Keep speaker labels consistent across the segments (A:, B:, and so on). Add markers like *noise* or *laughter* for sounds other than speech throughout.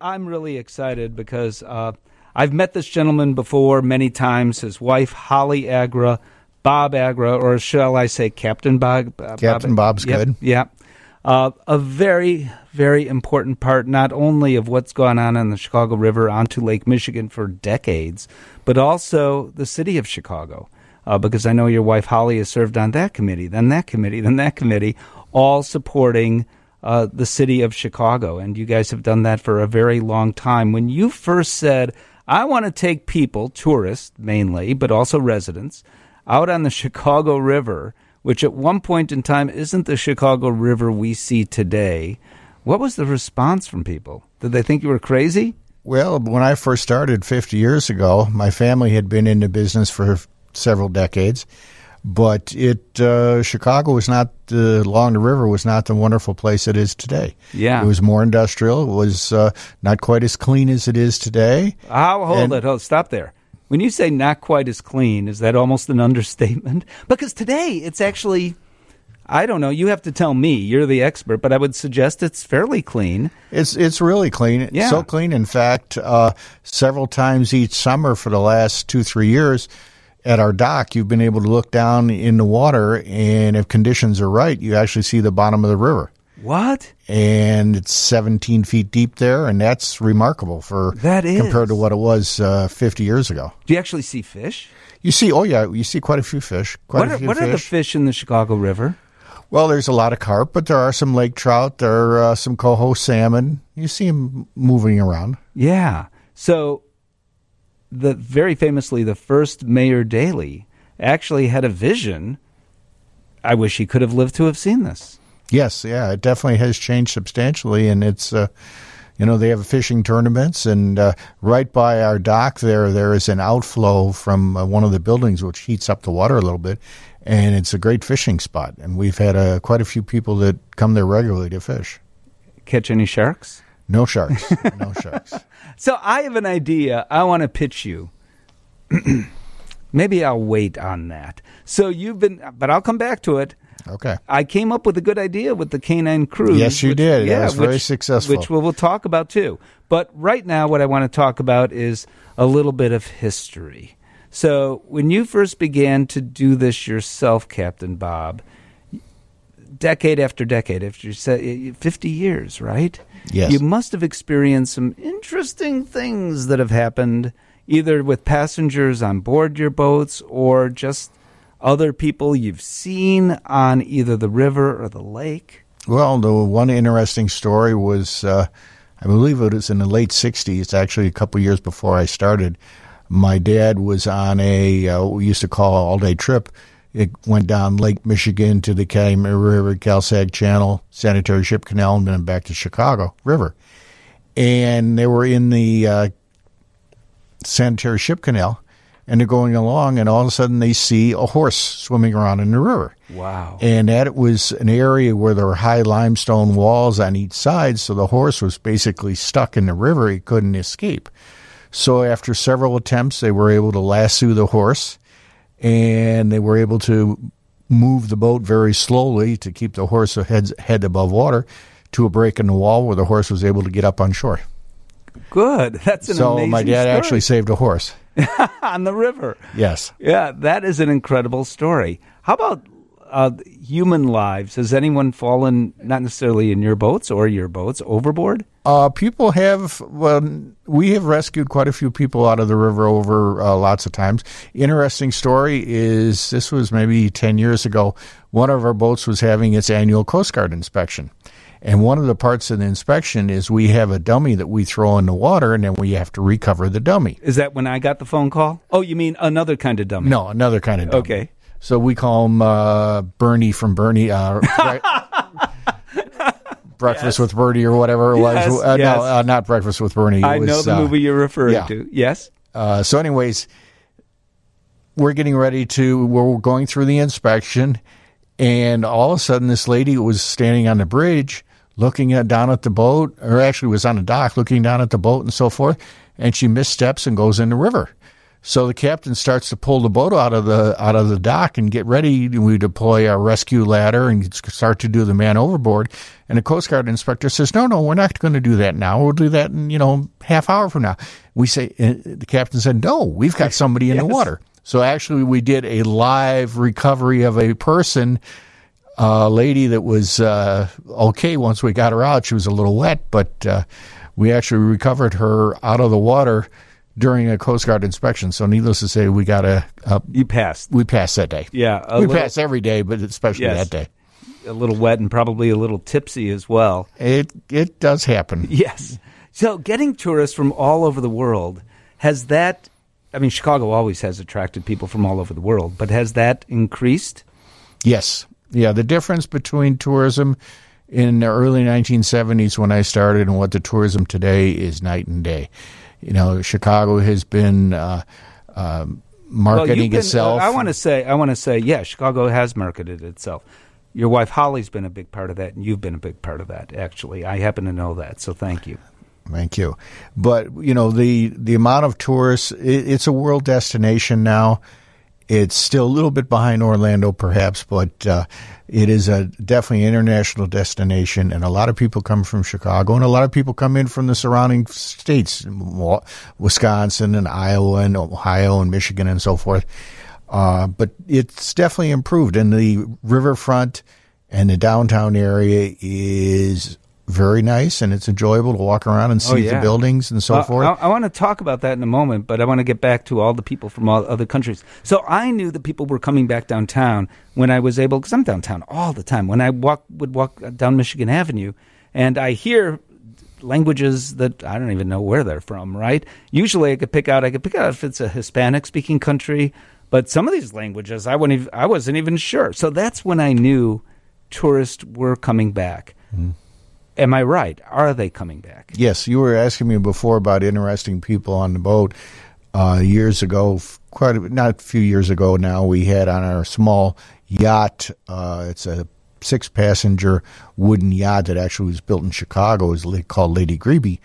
A: I'm really excited because uh, I've met this gentleman before many times. His wife, Holly Agra, Bob Agra, or shall I say Captain Bob? Uh,
B: Captain
A: Bob,
B: Bob's
A: yep,
B: good.
A: Yeah. Uh, a very, very important part, not only of what's gone on in the Chicago River onto Lake Michigan for decades, but also the city of Chicago. Uh, because I know your wife Holly has served on that committee, then that committee, then that committee, all supporting uh, the city of Chicago. And you guys have done that for a very long time. When you first said, I want to take people, tourists mainly, but also residents, out on the Chicago River, which at one point in time isn't the Chicago River we see today, what was the response from people? Did they think you were crazy?
B: Well, when I first started 50 years ago, my family had been in the business for several decades, but it uh, Chicago was not uh, along the river was not the wonderful place it is today.
A: Yeah.
B: it was more industrial. It was uh, not quite as clean as it is today.
A: How hold
B: And-
A: it, hold stop there. When you say not quite as clean, is that almost an *laughs* understatement? Because today it's actually I don't know, you have to tell me. You're the expert, but I would suggest it's fairly clean.
B: It's it's really clean.
A: Yeah.
B: So clean, in fact, uh, several times each summer for the last two three years, at our dock, you've been able to look down in the water, and if conditions are right, you actually see the bottom of the river,
A: What?
B: and it's 17 feet deep there, and that's remarkable for
A: That is.
B: compared to what it was uh, 50 years ago.
A: Do you actually see fish?
B: You see, oh yeah, you see quite a few fish. Quite
A: What
B: a
A: are, what
B: fish.
A: are the fish in the Chicago River?
B: Well, there's a lot of carp, but there are some lake trout. There are uh, some coho salmon. You see them moving around.
A: Yeah. So, the very famously, the first Mayor Daley actually had a vision. I wish he could have lived to have seen this.
B: Yes, yeah, it definitely has changed substantially, and it's, uh, you know, they have fishing tournaments, and uh, right by our dock there, there is an outflow from uh, one of the buildings which heats up the water a little bit, and it's a great fishing spot, and we've had uh, quite a few people that come there regularly to fish.
A: Catch any sharks?
B: No sharks, no sharks. *laughs*
A: So I have an idea. I want to pitch you. *clears throat* Maybe I'll wait on that. So you've been, but I'll come back to it.
B: Okay.
A: I came up with a good idea with the canine cruise.
B: Yes, you did. That was very successful.
A: Which we will talk about too. But right now, what I want to talk about is a little bit of history. So, when you first began to do this yourself, Captain Bob, decade after decade, after you said fifty years, right?
B: Yes.
A: You must have experienced some interesting things that have happened, either with passengers on board your boats or just other people you've seen on either the river or the lake.
B: Well, the one interesting story was, uh, I believe it was in the late '60s. Actually, a couple years before I started. My dad was on a uh, what we used to call all day trip. It went down Lake Michigan to the Calumet River, Cal-Sag Channel, Sanitary Ship Canal, and then back to Chicago River. And they were in the uh, Sanitary Ship Canal, and they're going along, and all of a sudden they see a horse swimming around in the river
A: Wow.
B: and that was an area where there were high limestone walls on each side, so the horse was basically stuck in the river; he couldn't escape. So after several attempts, they were able to lasso the horse, and they were able to move the boat very slowly to keep the horse head, head above water to a break in the wall where the horse was able to get up on shore.
A: Good. That's an
B: so
A: amazing
B: my dad
A: story.
B: actually saved a horse. *laughs*
A: on the river.
B: Yes.
A: Yeah, that is an incredible story. How about uh, human lives? Has anyone fallen, not necessarily in your boats or your boats, overboard?
B: Uh, people have, well, we have rescued quite a few people out of the river over uh, lots of times. Interesting story is this was maybe 10 years ago. One of our boats was having its annual Coast Guard inspection. And one of the parts of the inspection is we have a dummy that we throw in the water and then we have to recover the dummy.
A: Is that when I got the phone call? Oh, you mean another kind of dummy?
B: No, another kind of dummy.
A: Okay.
B: So we call him uh, Bernie from Bernie. Uh, bre- *laughs* Breakfast with Bernie or whatever it
A: Yes,
B: was. Uh,
A: yes.
B: No, uh, not Breakfast with Bernie. It
A: I
B: was,
A: know the
B: uh,
A: movie you're referring
B: yeah.
A: to. Yes.
B: Uh, so, anyways, we're getting ready to. We're going through the inspection, and all of a sudden, this lady was standing on the bridge, looking at down at the boat, or actually was on the dock, looking down at the boat and so forth, and she missteps and goes in the river. So the captain starts to pull the boat out of the out of the dock and get ready. We deploy our rescue ladder and start to do the man overboard. And the Coast Guard inspector says, "No, no, we're not going to do that now. We'll do that in you know half hour from now." We say the captain said, "No, we've got somebody in yes. the water." So actually, we did a live recovery of a person, a lady that was uh, okay once we got her out. She was a little wet, but uh, we actually recovered her out of the water during a Coast Guard inspection. So, needless to say, we got a, a
A: you passed.
B: We passed that day.
A: Yeah,
B: we little, pass every day, but especially yes, that day.
A: A little wet and probably a little tipsy as well.
B: It it does happen. *laughs*
A: Yes. So, getting tourists from all over the world has that. I mean, Chicago always has attracted people from all over the world, but has that increased?
B: Yes. Yeah. The difference between tourism in the early 1970s when I started and what the tourism today is night and day. You know, Chicago has been uh, uh, marketing
A: well,
B: itself.
A: Uh, I want to say, I want to say, yeah, Chicago has marketed itself. Your wife Holly's been a big part of that, and you've been a big part of that. Actually, I happen to know that, so thank you.
B: Thank you. But you know the the amount of tourists, it, it's a world destination now. It's still a little bit behind Orlando, perhaps, but uh, it is a definitely international destination, and a lot of people come from Chicago, and a lot of people come in from the surrounding states, Wisconsin and Iowa and Ohio and Michigan and so forth. Uh, but it's definitely improved, and the riverfront and the downtown area is very nice and it's enjoyable to walk around and oh, see oh, yeah. the buildings and so
A: well,
B: forth.
A: I, I, want to talk about that in a moment, but I want to get back to all the people from all other countries. So I knew that people were coming back downtown when I was able, because I'm downtown all the time. When I walk would walk down Michigan Avenue, and I hear languages that I don't even know where they're from. Right? Usually, I could pick out. I could pick out if it's a Hispanic speaking country, but some of these languages I wouldn't. Even, I wasn't even sure. So that's when I knew tourists were coming back. Mm. Am I right? Are they coming back?
B: Yes, you were asking me before about interesting people on the boat. Uh, years ago, quite a, not a few years ago now, we had on our small yacht. Uh, it's a six-passenger wooden yacht that actually was built in Chicago. It's called Lady Greeby,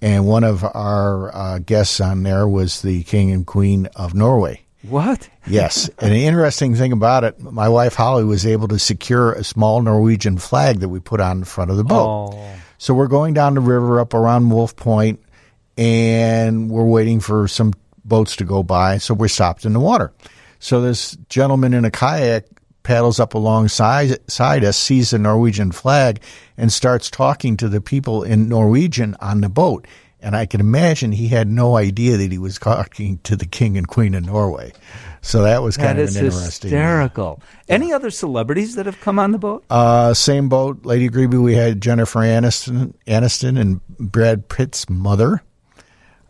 B: and one of our uh, guests on there was the King and Queen of Norway.
A: What? *laughs*
B: yes. And the interesting thing about it, my wife Holly was able to secure a small Norwegian flag that we put on the front of the boat. Oh. So we're going down the river up around Wolf Point and we're waiting for some boats to go by. So we're stopped in the water. So this gentleman in a kayak paddles up alongside side us, sees the Norwegian flag, and starts talking to the people in Norwegian on the boat. And I can imagine he had no idea that he was talking to the king and queen of Norway. So that was kind
A: that
B: of an interesting.
A: hysterical. Yeah. Any other celebrities that have come on the boat?
B: Uh, same boat, Lady Greeby. We had Jennifer Aniston, Aniston and Brad Pitt's mother.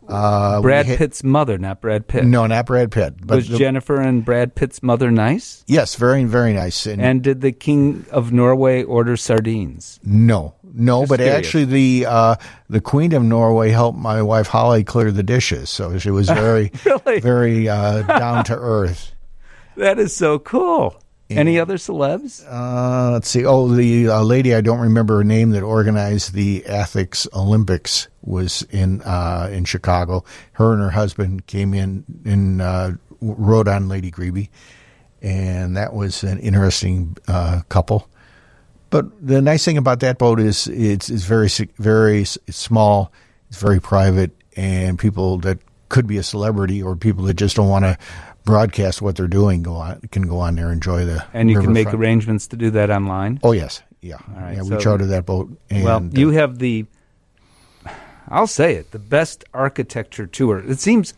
A: Uh, Brad Pitt's mother, not Brad Pitt.
B: No, not Brad Pitt.
A: But was the, Jennifer and Brad Pitt's mother nice?
B: Yes, very, very nice.
A: And, and did the King of Norway order sardines?
B: No, no. Just but curious. actually, the uh, the Queen of Norway helped my wife Holly clear the dishes, so she was *laughs* very, really? very uh, down to *laughs* earth.
A: That is so cool. Any other celebs?
B: Uh, let's see. Oh, the uh, lady I don't remember her name that organized the Athletics Olympics was in uh, in Chicago. Her and her husband came in and uh, rode on Lady Greeby, and that was an interesting uh, couple. But the nice thing about that boat is it's, it's very very it's small, it's very private, and people that could be a celebrity or people that just don't want to broadcast what they're doing go on can go on there enjoy the
A: and you can make arrangements to do that online.
B: Oh yes, yeah, yeah. So, we charter that boat. And,
A: well, you uh, have the, I'll say it, the best architecture tour. It seems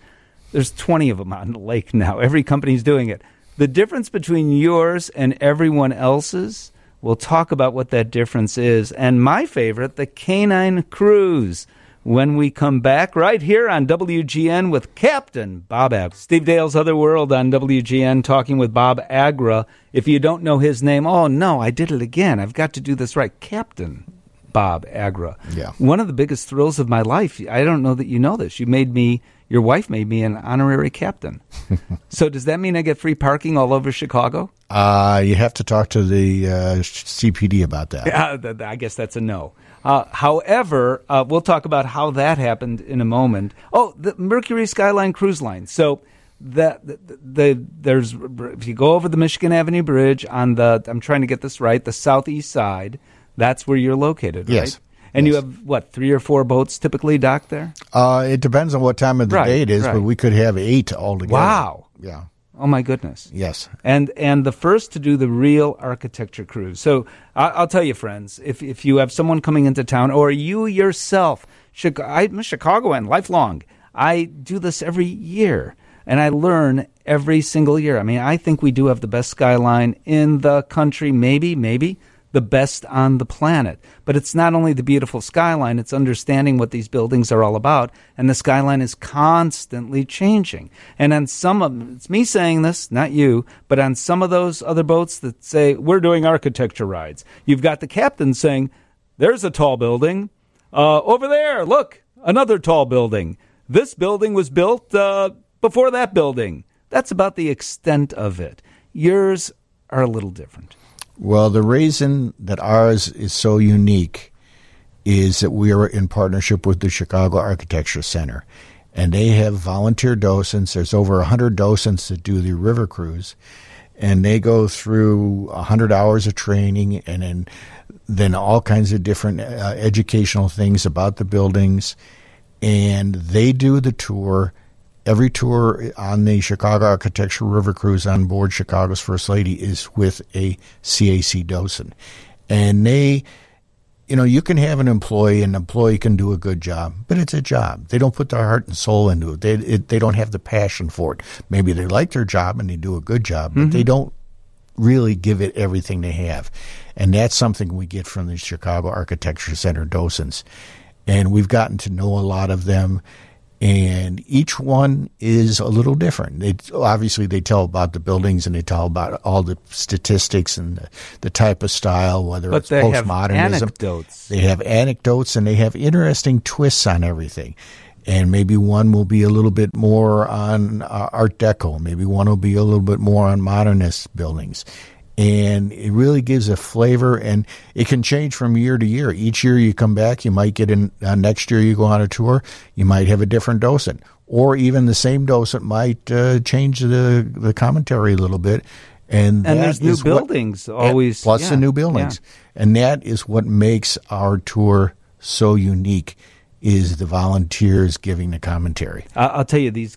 A: there's 20 of them on the lake now. Every company's doing it. The difference between yours and everyone else's. We'll talk about what that difference is. And my favorite, the Canine Cruise when we come back right here on WGN with Captain Bob Agra. Steve Dale's Other World on WGN talking with Bob Agra. If you don't know his name, oh no, I did it again. I've got to do this right. Captain Bob Agra.
B: Yeah.
A: One of the biggest thrills of my life. I don't know that you know this. You made me your wife made me an honorary captain. *laughs* so does that mean I get free parking all over Chicago?
B: Uh, you have to talk to the uh, CPD about that. *laughs*
A: Yeah, I guess that's a no. Uh, however, uh, we'll talk about how that happened in a moment. Oh, the Mercury Skyline Cruise Line. So that the, the there's if you go over the Michigan Avenue Bridge on the I'm trying to get this right the southeast side. That's where you're located, right?
B: Yes.
A: And you have what three or four boats typically docked there?
B: Uh, it depends on what time of the
A: Right,
B: day it is,
A: right.
B: but we could have eight altogether.
A: Wow.
B: Yeah.
A: Oh my goodness.
B: Yes.
A: and and the first to do the real architecture cruise. So I, I'll tell you, friends, if if you have someone coming into town, or you yourself, Chicago, I'm a Chicagoan, lifelong. I do this every year, and I learn every single year. I mean, I think we do have the best skyline in the country. Maybe, maybe the best on the planet. But it's not only the beautiful skyline, it's understanding what these buildings are all about. And the skyline is constantly changing. And on some of it's me saying this, not you, but on some of those other boats that say, we're doing architecture rides, you've got the captain saying, there's a tall building. Uh, over there, look, another tall building. This building was built uh, before that building. That's about the extent of it. Yours are a little different.
B: Well, the reason that ours is so unique is that we are in partnership with the Chicago Architecture Center. And they have volunteer docents. There's over 100 docents that do the river cruise. And they go through 100 hours of training and then, then all kinds of different uh, educational things about the buildings. And they do the tour every tour on the Chicago Architecture River Cruise on board Chicago's First Lady is with a CAC docent. And they, you know, you can have an employee, and an employee can do a good job, but it's a job. They don't put their heart and soul into it. They, it, they don't have the passion for it. Maybe they like their job and they do a good job, but they mm-hmm. don't really give it everything they have. And that's something we get from the Chicago Architecture Center docents. And we've gotten to know a lot of them. And each one is a little different. Obviously they tell about the buildings and they tell about all the statistics and the, the type of style, whether
A: But
B: it's
A: they have
B: postmodernism.
A: anecdotes.
B: They have anecdotes and they have interesting twists on everything. And maybe one will be a little bit more on uh, Art Deco. Maybe one will be a little bit more on modernist buildings. And it really gives a flavor, and it can change from year to year. Each year you come back, you might get in. Uh, next year you go on a tour, you might have a different docent, or even the same docent might uh, change the the commentary a little bit. And
A: And there's new
B: is what-
A: buildings always.
B: plus
A: yeah,
B: the new buildings and that is what makes our tour so unique is the volunteers giving the commentary
A: I- I'll tell you, these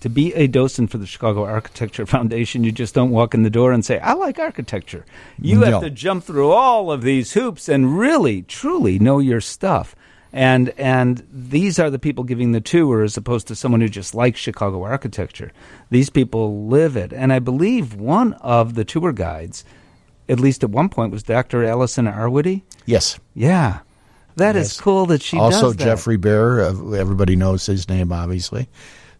A: to be a docent for the Chicago Architecture *laughs* Foundation, you just don't walk in the door and say, "I like architecture." You
B: No.
A: have to jump through all of these hoops and really, truly know your stuff. And and these are the people giving the tour, as opposed to someone who just likes Chicago architecture. These people live it, and I believe one of the tour guides, at least at one point, was Dr. Allison Arwady.
B: yes
A: Yeah, that is
B: Yes.
A: cool that she
B: also
A: does that.
B: Geoffrey Baer uh, everybody knows his name obviously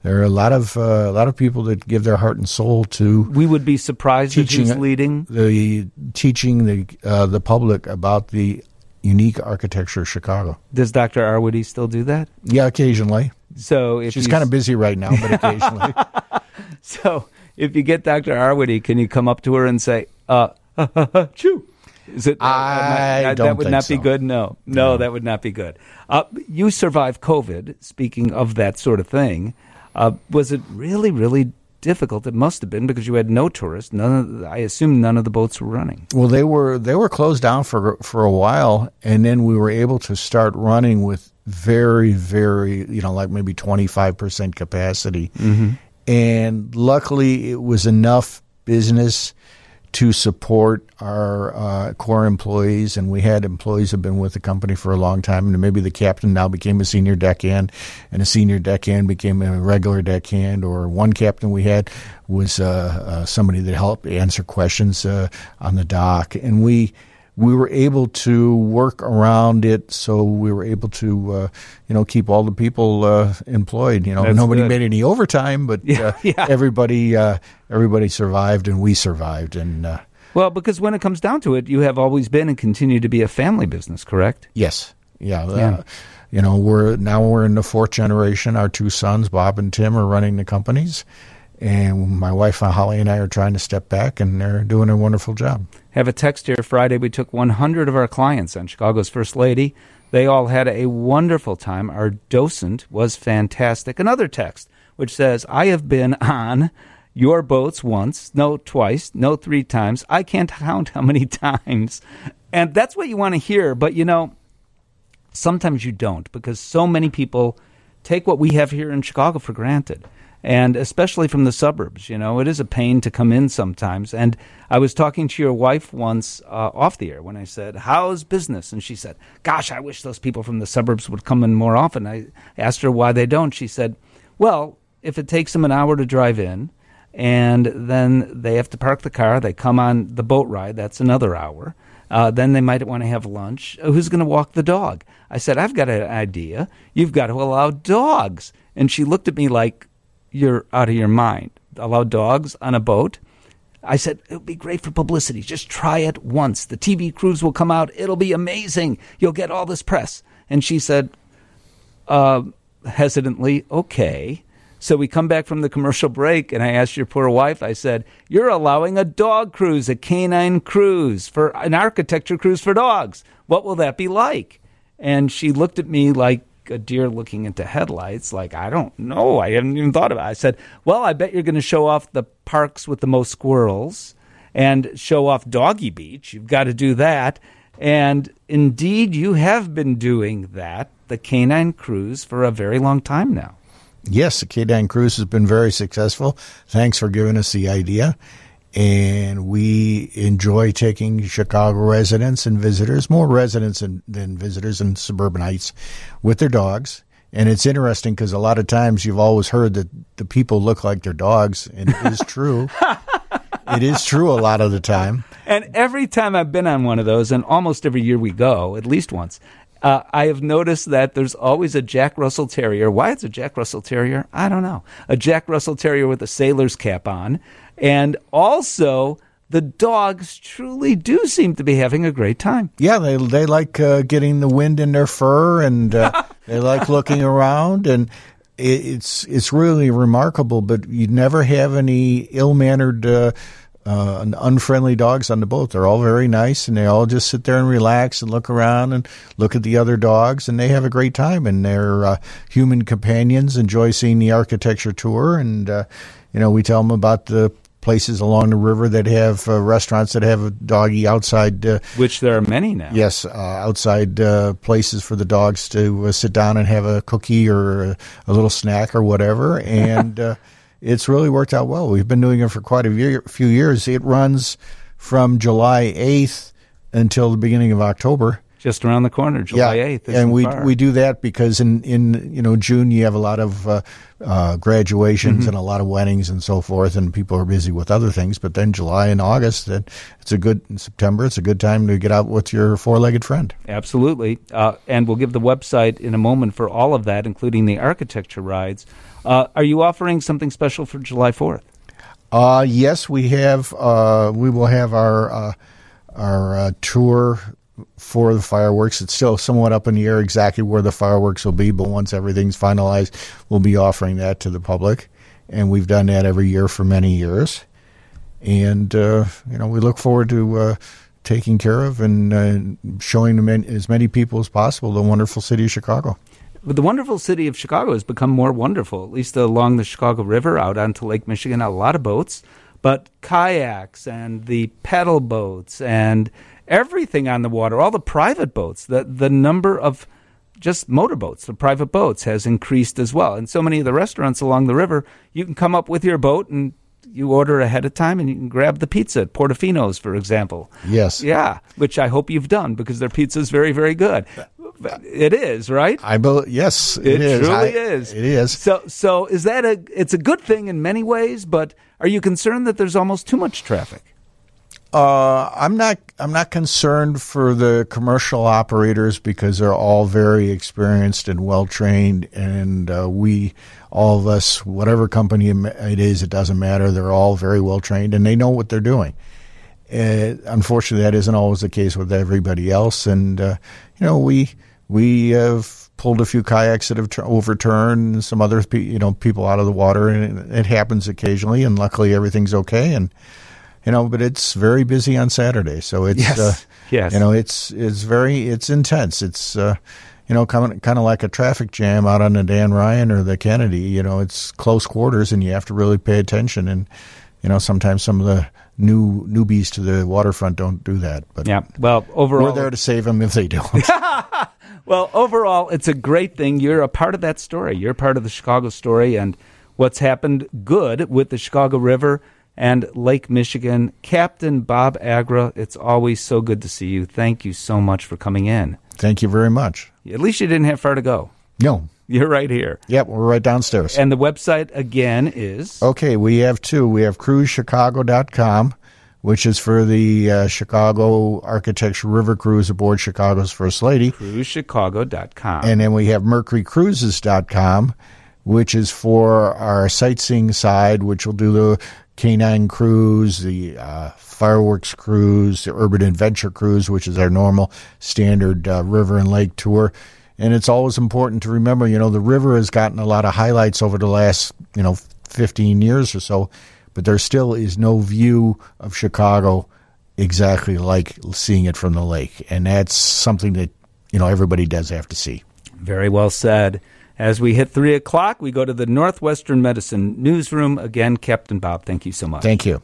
B: there are a lot of uh, a lot of people that give their heart and soul to
A: We would be surprised if
B: teaching
A: he's leading.
B: the teaching the uh, the public about the unique architecture of chicago
A: Does Dr. Arwady still do that?
B: yeah occasionally
A: So if
B: she's kind of busy right now but *laughs* occasionally
A: so if you get Dr. Arwady, can you come up to her and say, uh, *laughs* chew? Is it? uh,
B: I
A: that
B: don't
A: would
B: think
A: not be good. No, no, that would not be good. Uh, you survived COVID. Speaking of that sort of thing, uh, was it really, really difficult? It must have been because you had no tourists. None. Of, I assume none of the boats were running.
B: Well, they were they were closed down for for a while, and then we were able to start running with very very you know like maybe twenty five percent capacity, and luckily it was enough business to support our uh, core employees, and we had employees who've been with the company for a long time, and maybe the captain now became a senior deckhand, and a senior deckhand became a regular deckhand, or one captain we had was uh, uh, somebody that helped answer questions uh, on the dock, and we we were able to work around it, so we were able to uh, you know keep all the people uh, employed. You know,
A: That's
B: nobody
A: good.
B: made any overtime, but uh,
A: yeah.
B: everybody uh, everybody survived, and we survived, and. Uh,
A: Well, because when it comes down to it, you have always been and continue to be a family business, correct?
B: Yes. Yeah.
A: Yeah.
B: You know, we're now we're in the fourth generation. Our two sons, Bob and Tim, are running the companies, and my wife uh, Holly and I are trying to step back, and they're doing a wonderful job.
A: Have a text here Friday. We took 100 of our clients on Chicago's First Lady. They all had a wonderful time. Our docent was fantastic. Another text which says, I have been on your boats once, no twice, no three times. I can't count how many *laughs* times. And that's what you want to hear. But you know, sometimes you don't because so many people take what we have here in Chicago for granted and especially from the suburbs. You know, it is a pain to come in sometimes. And I was talking to your wife once uh, off the air when I said, "How's business?" And she said, "Gosh, I wish those people from the suburbs would come in more often." I asked her why they don't. She said, "Well, if it takes them an hour to drive in." And then they have to park the car. They come on the boat ride. That's another hour. Uh, then they might want to have lunch. Who's going to walk the dog? I said, I've got an idea. You've got to allow dogs. And she looked at me like, you're out of your mind. Allow dogs on a boat. I said, it would be great for publicity. Just try it once. The TV crews will come out. It'll be amazing. You'll get all this press. And she said, uh, hesitantly, okay. So we come back from the commercial break, and I asked your poor wife, I said, You're allowing a dog cruise, a canine cruise, for an architecture cruise for dogs. What will that be like? And she looked at me like, a deer looking into headlights. Like, I don't know. I haven't even thought about it. I said, Well, I bet you're going to show off the parks with the most squirrels and show off Doggy Beach. You've got to do that. And indeed, you have been doing that, the canine cruise, for a very long time now.
B: Yes, the canine cruise has been very successful. Thanks for giving us the idea and we enjoy taking Chicago residents and visitors, more residents than, than visitors and suburbanites, with their dogs. And it's interesting because a lot of times you've always heard that the people look like their dogs, and it is true. *laughs* it is true a lot of the time.
A: And every time I've been on one of those, and almost every year we go, at least once, uh, I have noticed that there's always a Jack Russell Terrier. Why it's a Jack Russell Terrier? I don't know. A Jack Russell Terrier with a sailor's cap on. And also, the dogs truly do seem to be having a great time.
B: Yeah, they they like uh, getting the wind in their fur, and uh, *laughs* they like looking around, and it, it's it's really remarkable. But you never have any ill mannered. Uh, uh, unfriendly dogs on the boat. They're all very nice, and they all just sit there and relax and look around and look at the other dogs, and they have a great time. And their uh, human companions enjoy seeing the architecture tour, and uh, you know we tell them about the places along the river that have uh, restaurants that have a doggy outside. Uh,
A: Which there are many now.
B: Yes, uh, outside uh, places for the dogs to uh, sit down and have a cookie or a, a little snack or whatever. *laughs* And uh, it's really worked out well. We've been doing it for quite a year, few years. It runs from July 8th until the beginning of October
A: just around the corner, July eighth.
B: Yeah. And we far. we do that because in in you know June you have a lot of uh, uh, graduations mm-hmm. and a lot of weddings and so forth, and people are busy with other things. But then July and August, it's a good in September. It's a good time to get out with your four legged friend.
A: Absolutely, uh, and we'll give the website in a moment for all of that, including the architecture rides. Uh, are you offering something special for July fourth?
B: Uh, yes, we have. Uh, we will have our our tour for the fireworks. It's still somewhat up in the air exactly where the fireworks will be, but once everything's finalized, we'll be offering that to the public. And we've done that every year for many years. And, uh, you know, we look forward to uh, taking care of and uh, showing as many people as possible the wonderful city of Chicago.
A: But the wonderful city of Chicago has become more wonderful, at least along the Chicago River out onto Lake Michigan, a lot of boats, but kayaks and the pedal boats and everything on the water, all the private boats, the the number of just motorboats, the private boats has increased as well. And so many of the restaurants along the river, you can come up with your boat and you order ahead of time and you can grab the pizza at Portofino's, for example.
B: Yes.
A: Yeah, which I hope you've done because their pizza is very, very good. It is, right?
B: I believe yes, it,
A: it
B: is.
A: truly
B: I,
A: is.
B: It is.
A: So, so is that a? It's a good thing in many ways, but are you concerned that there's almost too much traffic?
B: Uh, I'm not. I'm not concerned for the commercial operators because they're all very experienced and well trained, and uh, we, all of us, whatever company it is, it doesn't matter. They're all very well trained and they know what they're doing. Uh, unfortunately, that isn't always the case with everybody else, and uh, you know we we have pulled a few kayaks that have overturned some other you know people out of the water, and it happens occasionally, and luckily everything's okay and you know, but it's very busy on Saturday. So it's,
A: Yes.
B: uh,
A: Yes.
B: you know, it's it's very it's intense. It's uh, you know, kind of kind of like a traffic jam out on the Dan Ryan or the Kennedy. You know, it's close quarters, and you have to really pay attention. And you know, sometimes some of the new newbies to the waterfront don't do that. But
A: Yeah. Well, overall,
B: we're there to save them if they don't. *laughs* *laughs*
A: Well, overall, it's a great thing. You're a part of that story. You're part of the Chicago story and what's happened good with the Chicago River and Lake Michigan. Captain Bob Agra, it's always so good to see you. Thank you so much for coming in.
B: Thank you very much.
A: At least you didn't have far to go.
B: No.
A: You're right here.
B: Yep, we're right downstairs.
A: And the website again is
B: Okay, we have two. We have cruisechicago.com, which is for the uh, Chicago Architecture River Cruise aboard Chicago's First Lady.
A: cruisechicago.com.
B: And then we have mercurycruises.com, which is for our sightseeing side, which will do the canine cruise, the uh, fireworks cruise, the urban adventure cruise, which is our normal standard uh, river and lake tour. And it's always important to remember, you know, the river has gotten a lot of highlights over the last, you know, 15 years or so, but there still is no view of Chicago exactly like seeing it from the lake. And that's something that, you know, everybody does have to see.
A: Very well said. As we hit three o'clock, we go to the Northwestern Medicine newsroom. Again, Captain Bob, thank you so much.
B: Thank you.